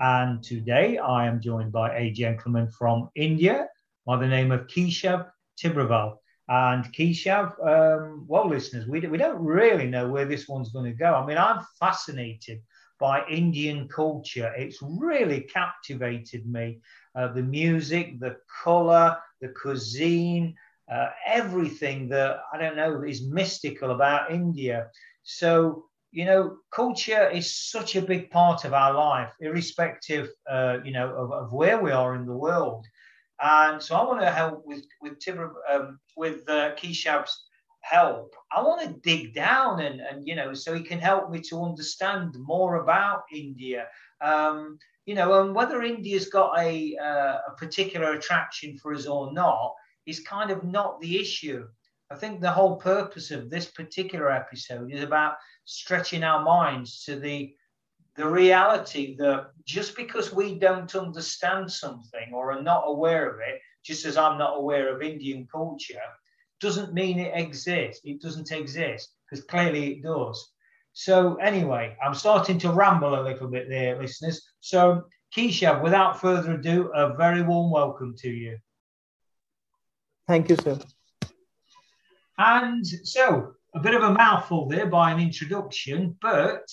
And today I am joined by a gentleman from India by the name of Keshav Tibrewal. And Keshav, um, well, listeners, we, we don't really know where this one's going to go. I mean, I'm fascinated by Indian culture. It's really captivated me. Uh, the music, the color, the cuisine, uh, everything that I don't know is mystical about India. So you know, culture is such a big part of our life, irrespective, uh, you know, of, of, where we are in the world. And so I want to help with with Tibber, um, with uh, help. I want to dig down and and you know, so he can help me to understand more about India. Um, you know, and whether India's got a uh, a particular attraction for us or not is kind of not the issue. I think the whole purpose of this particular episode is about stretching our minds to the the reality that just because we don't understand something or are not aware of it, just as I'm not aware of Indian culture, doesn't mean it exists. It doesn't exist because clearly it does. So anyway, I'm starting to ramble a little bit there, listeners. So Keshav, without further ado, a very warm welcome to you. Thank you, sir. And so, a bit of a mouthful there by an introduction, but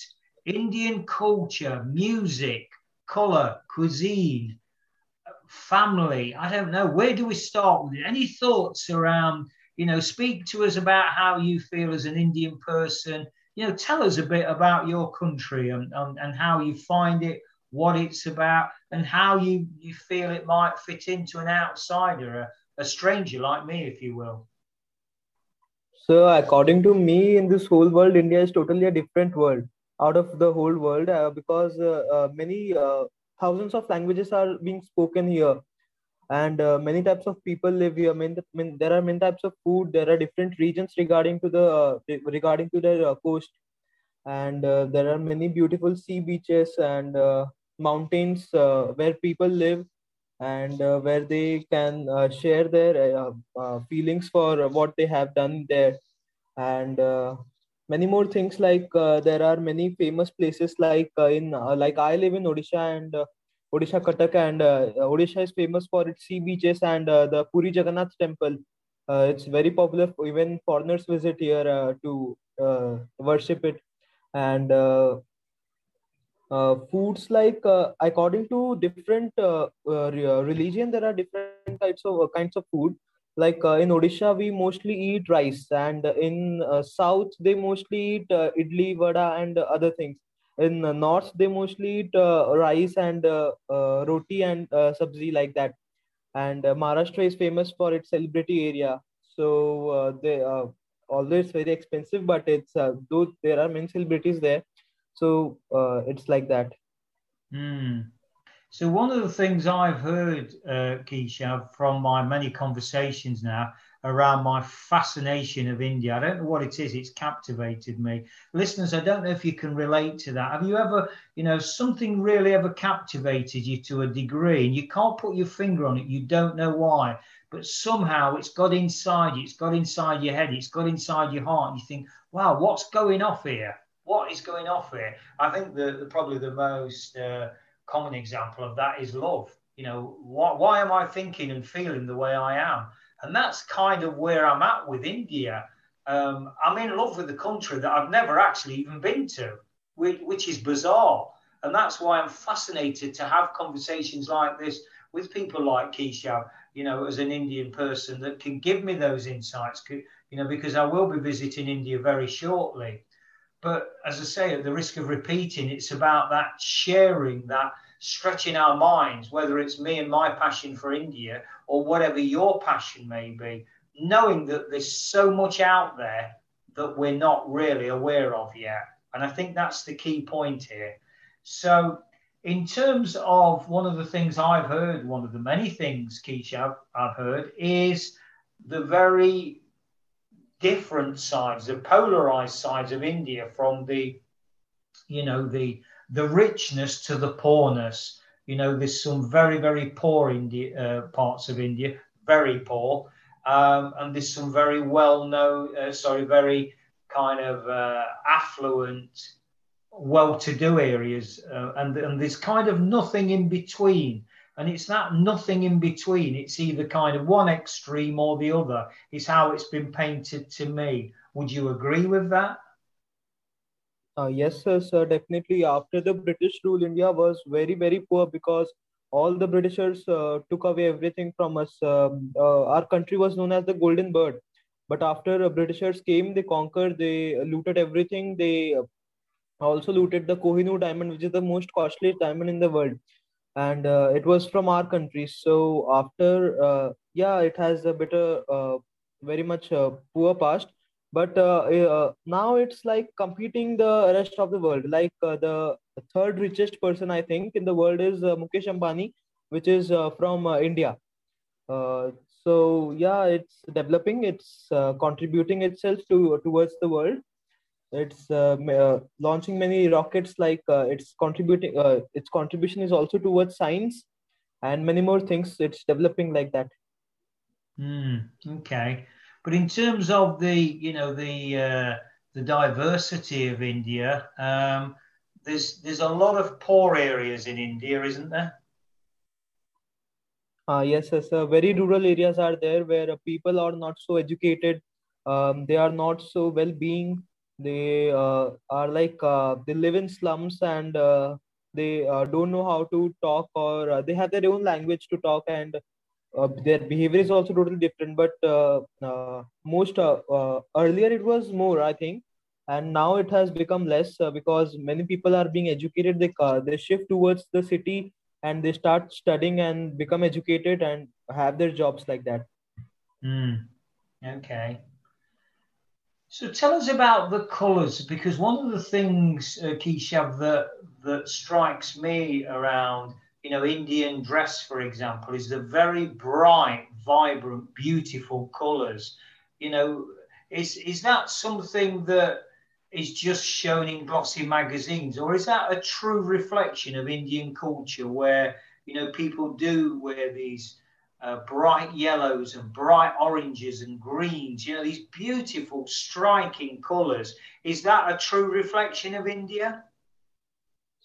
Indian culture, music, color, cuisine, family, I don't know. Where do we start with it? Any thoughts around, you know, speak to us about how you feel as an Indian person. You know, tell us a bit about your country and, and, and how you find it, what it's about, and how you, you feel it might fit into an outsider, a, a stranger like me, if you will. So, according to me, in this whole world, India is totally a different world out of the whole world uh, because uh, uh, many uh, thousands of languages are being spoken here, and uh, many types of people live here. There are many types of food. There are different regions regarding to the uh, regarding to the coast, and there are many beautiful sea beaches and mountains where people live and uh, where they can uh, share their uh, uh, uh feelings for what they have done there. And uh, many more things like uh, there are many famous places like in like i live in odisha and odisha Cuttack and odisha is famous for its sea beaches and the puri jagannath temple. It's very popular even foreigners visit here to worship it. And uh, foods like uh, according to different uh, uh, uh religion there are different types of uh, kinds of food. Like in odisha we mostly eat rice and in south they mostly eat idli vada and other things. In north they mostly eat rice and roti and sabzi like that. And maharashtra is famous for its celebrity area. So they although it's very expensive but it's though there are many celebrities there so uh, it's like that. Mm. So one of the things I've heard, uh, Keshav, from my many conversations now around my fascination of India, I don't know what it is, it's captivated me. Listeners, I don't know if you can relate to that. Have you ever, you know, something really ever captivated you to a degree and you can't put your finger on it, you don't know why, but somehow it's got inside you, it's got inside your head, it's got inside your heart, and you think, wow, what's going off here? What is going off here? I think the, the probably the most uh, common example of that is love. You know, why, why am I thinking and feeling the way I am? And that's kind of where I'm at with India. Um, I'm in love with the country that I've never actually even been to, which, which is bizarre. And that's why I'm fascinated to have conversations like this with people like Keshav, you know, as an Indian person that can give me those insights, you know, because I will be visiting India very shortly. But as I say, at the risk of repeating, it's about that sharing, that stretching our minds, whether it's me and my passion for India or whatever your passion may be, knowing that there's so much out there that we're not really aware of yet. And I think that's the key point here. So, in terms of one of the things I've heard, one of the many things, Keisha, I've, heard, is the very different sides, the polarized sides of India from the, you know, the the richness to the poorness. You know, there's some very, very poor India uh, parts of India, very poor, um, and there's some very well-known, uh, sorry, very kind of uh, affluent, well-to-do areas, uh, and and there's kind of nothing in between. And it's that nothing in between. It's either kind of one extreme or the other. It's how it's been painted to me. Would you agree with that? Uh, yes, sir, sir, definitely. After the British rule, India was very, very poor because all the Britishers uh, took away everything from us. Um, uh, our country was known as the Golden Bird. But after uh, Britishers came, they conquered, they looted everything. They also looted the Kohinoor diamond, which is the most costly diamond in the world. And uh, it was from our country. So after, uh, yeah, it has a bit, very much poor past. But uh, uh, now it's like competing the rest of the world. Like uh, the third richest person i think in the world is uh, mukesh ambani which is uh, from uh, india. So yeah it's developing. It's contributing itself to towards the world it's launching many rockets like it's contributing its contribution is also towards science and many more things it's developing like that mm, okay but in terms of the, you know, the uh, the diversity of India, um, there's there's a lot of poor areas in India, isn't there? Uh, yes, yes. Uh, very rural areas are there where uh, people are not so educated. Um, they are not so well-being. They uh, are like uh, they live in slums and uh, they uh, don't know how to talk or uh, they have their own language to talk and uh, their behavior is also totally different. But most earlier it was more i think. And now it has become less because many people are being educated. They they shift towards the city and they start studying and become educated and have their jobs like that. Mm. okay so tell us about the colors because one of the things uh, that that strikes me around you know, Indian dress, for example, is the very bright, vibrant, beautiful colours. You know, is is that something that is just shown in glossy magazines, or is that a true reflection of Indian culture, where you know people do wear these uh, bright yellows and bright oranges and greens? You know, these beautiful, striking colours. Is that a true reflection of India?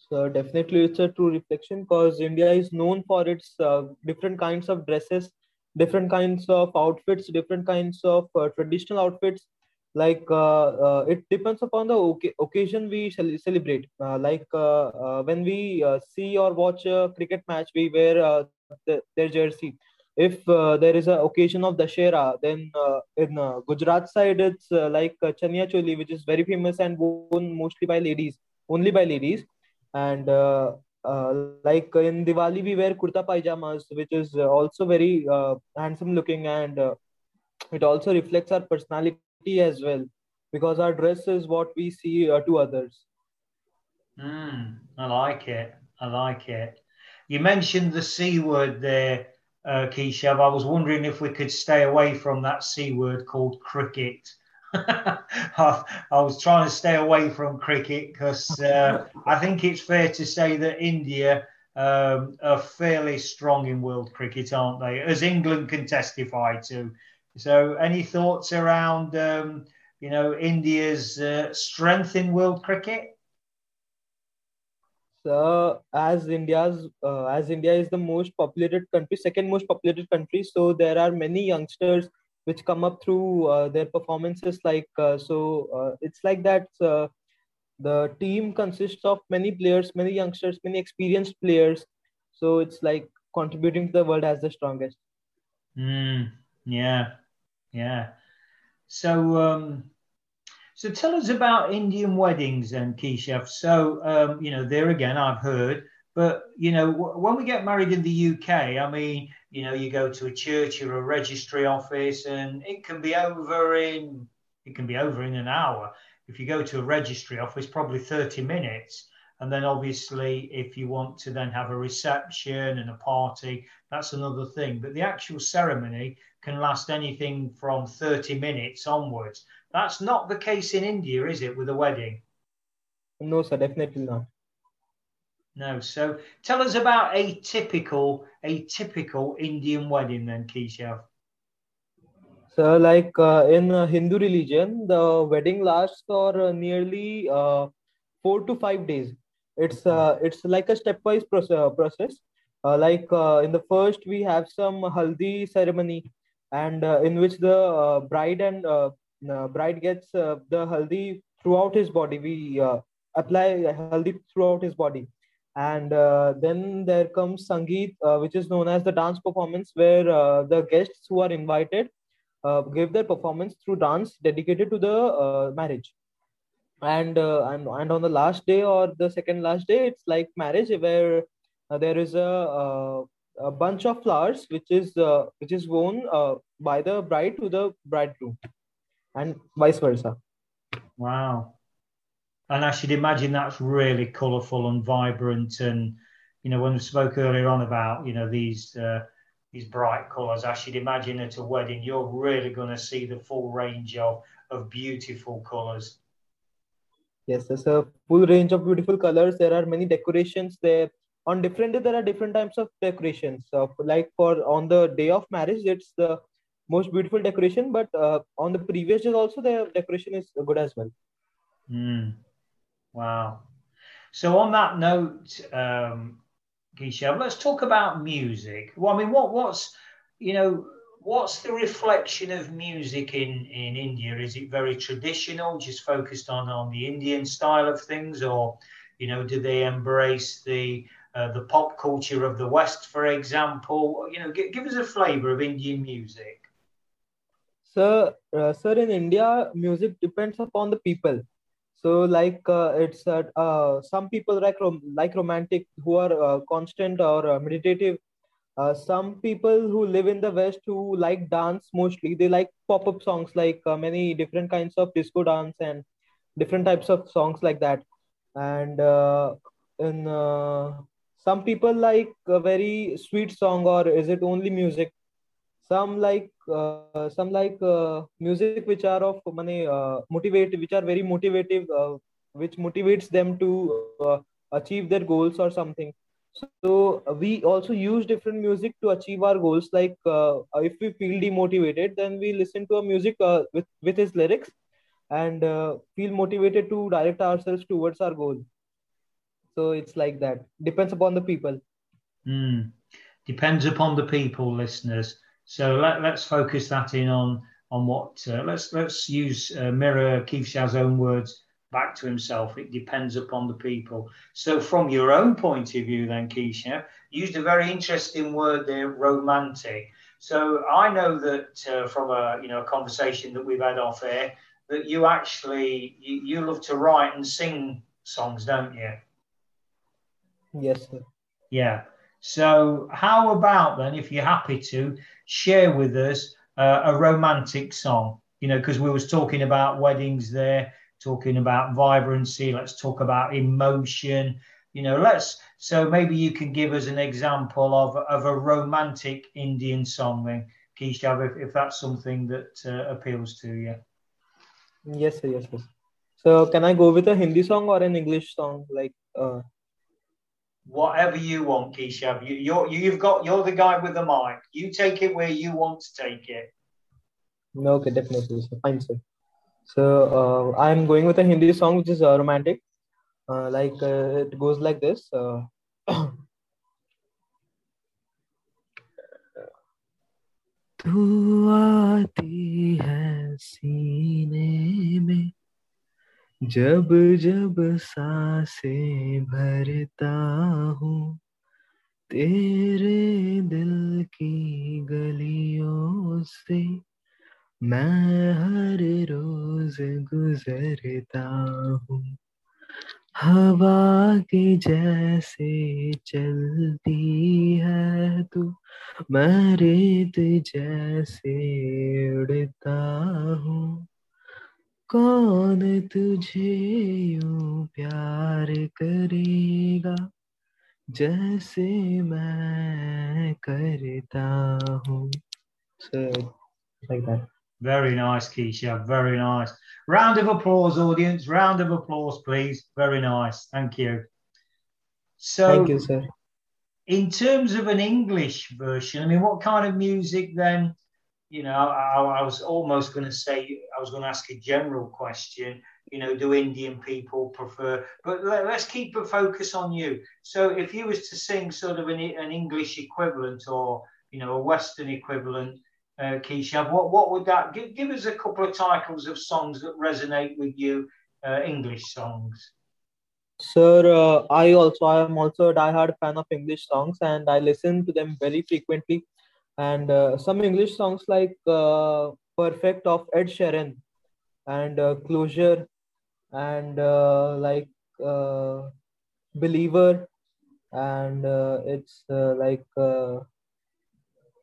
So definitely it's a true reflection because India is known for its uh, different kinds of dresses, different kinds of outfits, different kinds of uh, traditional outfits. Like uh, uh it depends upon the occasion we celebrate. Like when we see or watch a cricket match, we wear the, their jersey. If there is an occasion of Dashera, then in Gujarat side it's like Chaniya Choli, which is very famous and worn mostly by ladies, only by ladies and uh, uh, like in Diwali we wear kurta pajamas, which is also very uh, handsome looking, and it also reflects our personality as well, because our dress is what we see to others. Mm, I like it. I like it. You mentioned the C word there, uh. I was wondering if we could stay away from that C word called cricket. I, I, was trying to stay away from cricket because uh, I think it's fair to say that India um, are fairly strong in world cricket, aren't they? As England can testify to. So, any thoughts around, um, you know, India's uh, strength in world cricket? So, as India's uh, as India is the most populated country, second most populated country, so there are many youngsters which come up through uh, their performances like uh, so uh, it's like that uh, the team consists of many players many youngsters many experienced players so it's like contributing to the world as the strongest. Mm, yeah yeah. So um so tell us about indian weddings and Keshav. so um you know there again i've heard but you know when we get married in the uk i mean you know, you go to a church or a registry office, and it can be over in it can be over in an hour. If you go to a registry office, probably thirty minutes. And then obviously, if you want to then have a reception and a party, that's another thing. But the actual ceremony can last anything from 30 minutes onwards. That's not the case in India, is it, with a wedding? No, sir, definitely not. No. So tell us about a typical a typical Indian wedding then, Keshav. So, like uh, in uh, Hindu religion, the wedding lasts for uh, nearly uh, four to five days. It's uh, it's like a stepwise process. process. Uh, like in the first, we have some haldi ceremony, and in which the bride and bride gets the haldi throughout his body. We apply haldi throughout his body and uh, then there comes sangeet uh, which is known as the dance performance where uh, the guests who are invited uh, give their performance through dance dedicated to the uh, marriage and, uh, and and on the last day or the second last day it's like marriage where there is a, a bunch of flowers which is which is worn by the bride to the bridegroom and vice versa wow and I should imagine that's really colourful and vibrant. And you know, when we spoke earlier on about you know these uh, these bright colours, I should imagine at a wedding you're really going to see the full range of of beautiful colours. Yes, there's a full range of beautiful colors. There are many decorations there. On different day, there are different types of decorations. Like for on the day of marriage, it's the most beautiful decoration. But uh, on the previous days, also the decoration is good as well. Mm. Wow. So on that note, um, let's talk about music. Well, I mean, what what's you know what's the reflection of music in in India? Is it very traditional, just focused on on the Indian style of things, or you know, do they embrace the uh, the pop culture of the West, for example? You know, give, give us a flavor of Indian music. Sir, uh, sir, in India, music depends upon the people so like uh, it's uh, uh, some people like rom- like romantic who are uh, constant or meditative some people who live in the west who like dance mostly they like pop-up songs like many different kinds of disco dance and different types of songs like that and in some people like a very sweet song or is it only music? Some like uh, some like uh, music which are of money uh, motivate which are very motivative uh, which motivates them to uh, achieve their goals or something. So we also use different music to achieve our goals. Like uh, if we feel demotivated then we listen to a music with with his lyrics and feel motivated to direct ourselves towards our goal so it's like that depends upon the people mm. depends upon the people listeners so let, us focus that in on on what uh, let's let's use uh, mirror Keshav's own words back to himself. It depends upon the people. So from your own point of view, then Keshav used a very interesting word there, romantic. So I know that uh, from a you know a conversation that we've had off air that you actually you, you love to write and sing songs, don't you? Yes, sir. Yeah. So, how about then, if you're happy to, share with us uh, a romantic song? You know, because we was talking about weddings there, talking about vibrancy. Let's talk about emotion. You know, let's. So maybe you can give us an example of of a romantic Indian song, then, Keshav, if, if that's something that uh, appeals to you. Yes, sir, yes, yes. So, can I go with a Hindi song or an English song? Like, uh, whatever you want, Keshav. You, you're you've got you're the guy with the mic. You take it where you want to take it. Okay, definitely. So, fine, sir. So uh, I'm going with a Hindi song which is uh, romantic. Uh, like uh, it goes like this. Uh, तू आती है सीने में जब जब साँसें भरता हूँ, तेरे दिल की गलियों से मैं हर रोज गुजरता हूँ। हवा के जैसे चलती है तू मैं रेत जैसे उड़ता हूँ। कौन तुझे यूं प्यार करेगा जैसे मैं करता हूँ so like that very nice Keisha very nice round of applause audience round of applause please very nice thank you so thank you sir in terms of an English version I mean what kind of music then you know, I, I was almost going to say, I was going to ask a general question, you know, do Indian people prefer, but let, us keep a focus on you. So if you was to sing sort of an, an English equivalent or, you know, a Western equivalent, uh, what, what would that, give, give us a couple of titles of songs that resonate with you, uh, English songs. Sir, uh, I also I am also a diehard fan of English songs, and I listen to them very frequently and uh, some English songs like uh, "Perfect" of Ed Sheeran and uh, "Closer" and uh, like uh, "Believer" and uh, it's like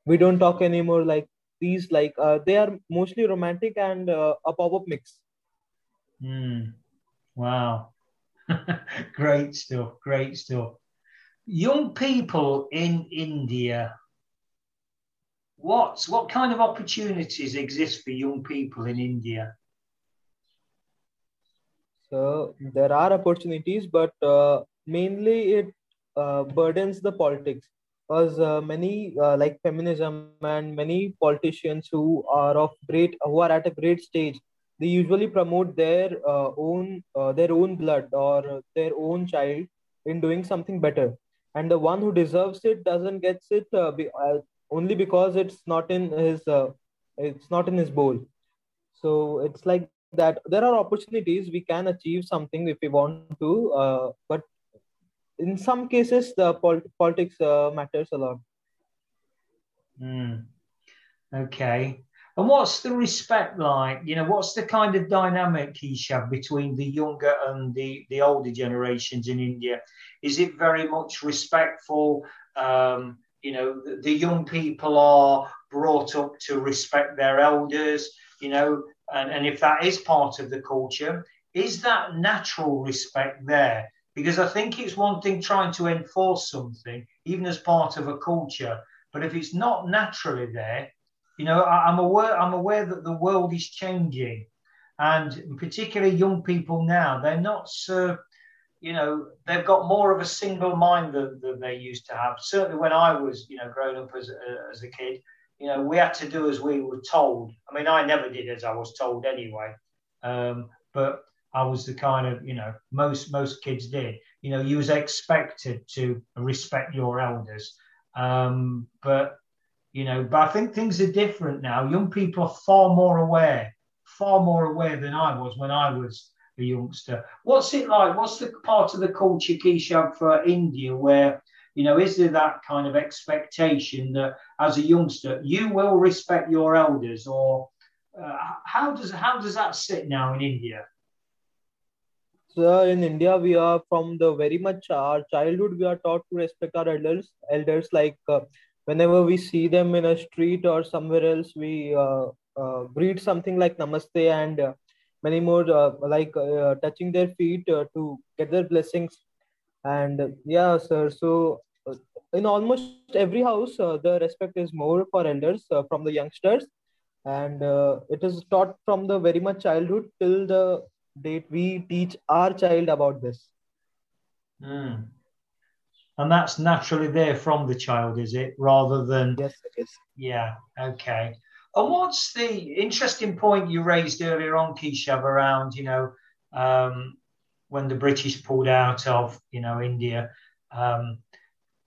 "We Don't Talk Anymore." Like these, like they are mostly romantic and a pop-up mix. Mm. Wow, great stuff! Great stuff. Young people in India what what kind of opportunities exist for young people in India? So there are opportunities, but uh, mainly it uh, burdens the politics because uh, many uh, like feminism and many politicians who are of great who are at a great stage they usually promote their uh, own uh, their own blood or their own child in doing something better and the one who deserves it doesn't get it only because it's not in his uh, it's not in his bowl. So it's like that. There are opportunities. We can achieve something if we want to uh, but in some cases the pol- politics uh, matters a lot. Mm. okay. And what's the respect like? You know what's the kind of dynamic Keisha between the younger and the the older generations in india? Is it very much respectful um, you know the, the, young people are brought up to respect their elders you know and, and if that is part of the culture is that natural respect there? Because i think it's one thing trying to enforce something even as part of a culture but if it's not naturally there you know I, i'm aware i'm aware that the world is changing and particularly young people now they're not so you know, they've got more of a single mind than, than they used to have. Certainly, when I was, you know, growing up as a, as a kid, you know, we had to do as we were told. I mean, I never did as I was told anyway, um, but I was the kind of, you know, most most kids did. You know, you was expected to respect your elders, um, but you know, but I think things are different now. Young people are far more aware, far more aware than I was when I was a youngster. What's it like? What's the part of the culture, Keisha, for India where, you know, is there that kind of expectation that as a youngster you will respect your elders, or uh, how does how does that sit now in India? So in India, we are from the very much our childhood we are taught to respect our elders. Elders like uh, whenever we see them in a street or somewhere else, we uh, uh, greet something like Namaste and uh, many more uh, like uh, touching their feet uh, to get their blessings. And yeah sir so in almost every house the respect is more for elders from the youngsters. And it is taught from the very much childhood till the date we teach our child about this. Mm. and that's naturally there from the child is it? Rather than yes it is. Yeah okay and what's the interesting point you raised earlier on, Keshav, around, you know, um, when the British pulled out of, you know, India, um,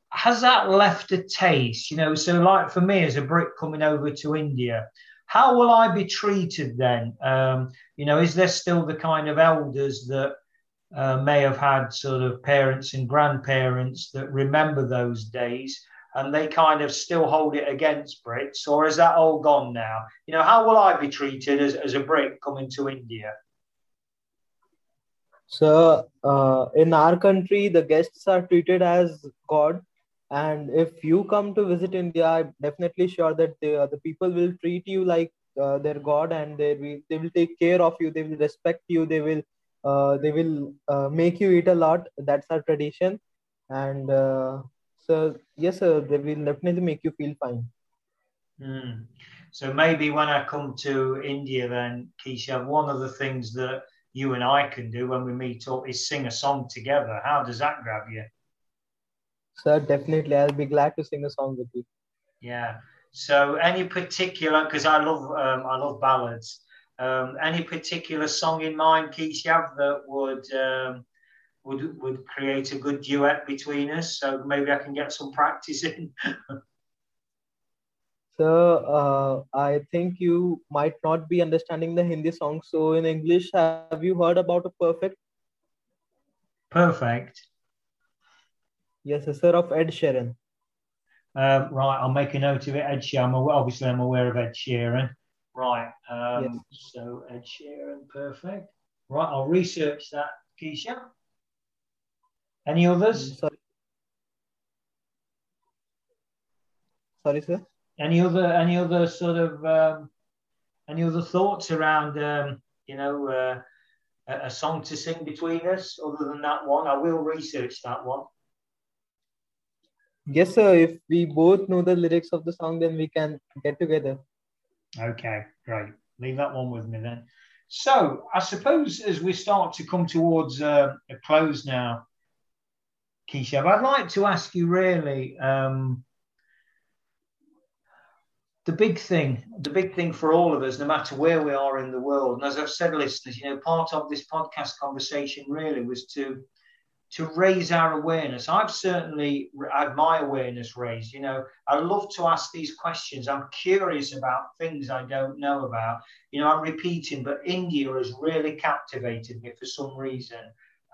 has that left a taste? You know, so like for me as a Brit coming over to India, how will I be treated then? Um, you know, is there still the kind of elders that uh, may have had sort of parents and grandparents that remember those days? And they kind of still hold it against Brits, or is that all gone now? You know, how will I be treated as, as a Brit coming to India? So, uh, in our country, the guests are treated as God. And if you come to visit India, I'm definitely sure that the, the people will treat you like uh, their god and they will they will take care of you they will respect you they will uh, they will uh, make you eat a lot that's our tradition and uh, so yes sir they will definitely make you feel fine. Mm. so maybe when i come to india then keisha one of the things that you and i can do when we meet up is sing a song together. How does that grab you? Sir definitely. I'll be glad to sing a song with you. Yeah. So any particular because i love um, i love ballads. Um, any particular song in mind, Keisha, that would um, would would create a good duet between us? So maybe I can get some practice in. so uh, I think you might not be understanding the Hindi song. So in English, have you heard about a perfect? Perfect. Yes, sir, of Ed Sheeran. Um, right, I'll make a note of it. Ed Sheeran. Obviously, I'm aware of Ed Sheeran. Right. Um, yes. So Ed Sheeran, perfect. Right, I'll research that, Keisha. Any others? Mm, sorry. Sorry, sir. Any other any other sort of um, any other thoughts around um, you know uh, a, a song to sing between us other than that one? I will research that one. Yes, sir. If we both know the lyrics of the song, then we can get together. Okay, great. Leave that one with me then. So, I suppose as we start to come towards uh, a close now, Keisha, I'd like to ask you really um, the big thing, the big thing for all of us, no matter where we are in the world. And as I've said, listeners, you know, part of this podcast conversation really was to to raise our awareness. I've certainly had my awareness raised. You know, I love to ask these questions. I'm curious about things I don't know about. You know, I'm repeating, but India has really captivated me for some reason,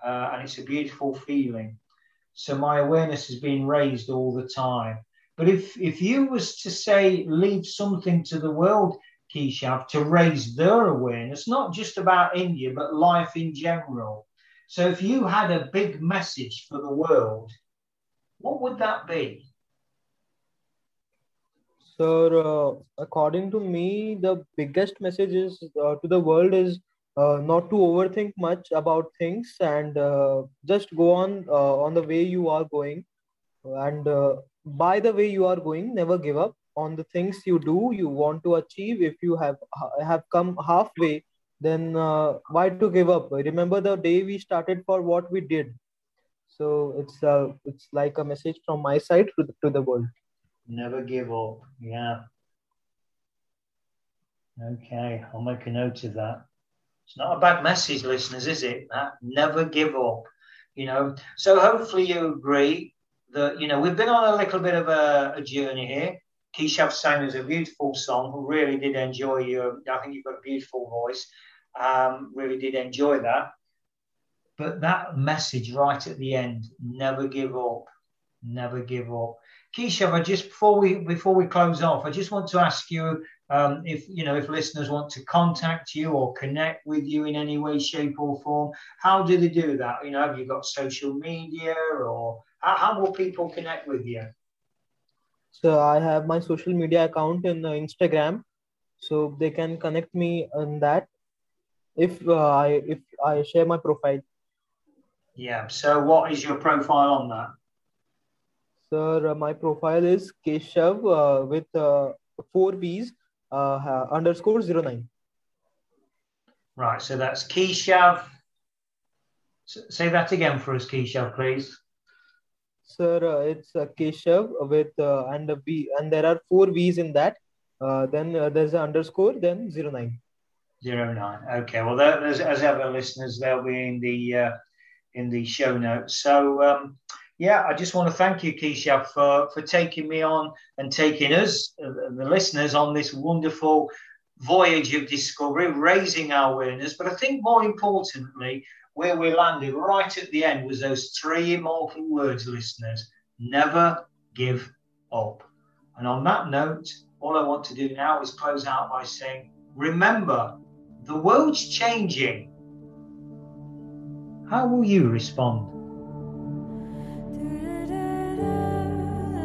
uh, and it's a beautiful feeling. So my awareness is being raised all the time. But if if you was to say leave something to the world, Keshav, to raise their awareness, not just about India, but life in general so if you had a big message for the world, what would that be? So, uh, according to me, the biggest message is uh, to the world is not to overthink much about things and uh, just go on uh, on the way you are going. And uh, by the way you are going, never give up on the things you do you want to achieve. If you have have come halfway, then uh, why to give up? Remember the day we started for what we did. So it's uh, it's like a message from my side to the, to the world. Never give up. Yeah. Okay. I'll make a note of that it's not a bad message listeners is it never give up you know so hopefully you agree that you know we've been on a little bit of a, a journey here Keshav sang us a beautiful song. Really did enjoy you. I think you've got a beautiful voice. Um, really did enjoy that. But that message right at the end, never give up, never give up. Keisha, I just before we before we close off, I just want to ask you um, if you know if listeners want to contact you or connect with you in any way, shape, or form. How do they do that? You know, have you got social media or how, how will people connect with you? So I have my social media account in uh, Instagram, so they can connect me on that if uh, I if I share my profile. Yeah. So what is your profile on that? Sir, uh, my profile is Keshav uh, with uh, four V's uh, underscore zero nine. Right. So that's Keshav. Say that again for us, Keshav, please. Sir, uh, it's uh, Keshav with uh, and a V, and there are four V's in that. Uh, then uh, there's an underscore, then zero nine. Zero nine. Okay. Well, there's as ever, listeners, they'll be in the uh, in the show notes. So um, yeah, I just want to thank you, Keisha, for for taking me on and taking us, uh, the listeners, on this wonderful voyage of discovery, raising our awareness. But I think more importantly, where we landed right at the end was those three immortal words, listeners: never give up. And on that note, all I want to do now is close out by saying, remember the world's changing. How will you respond?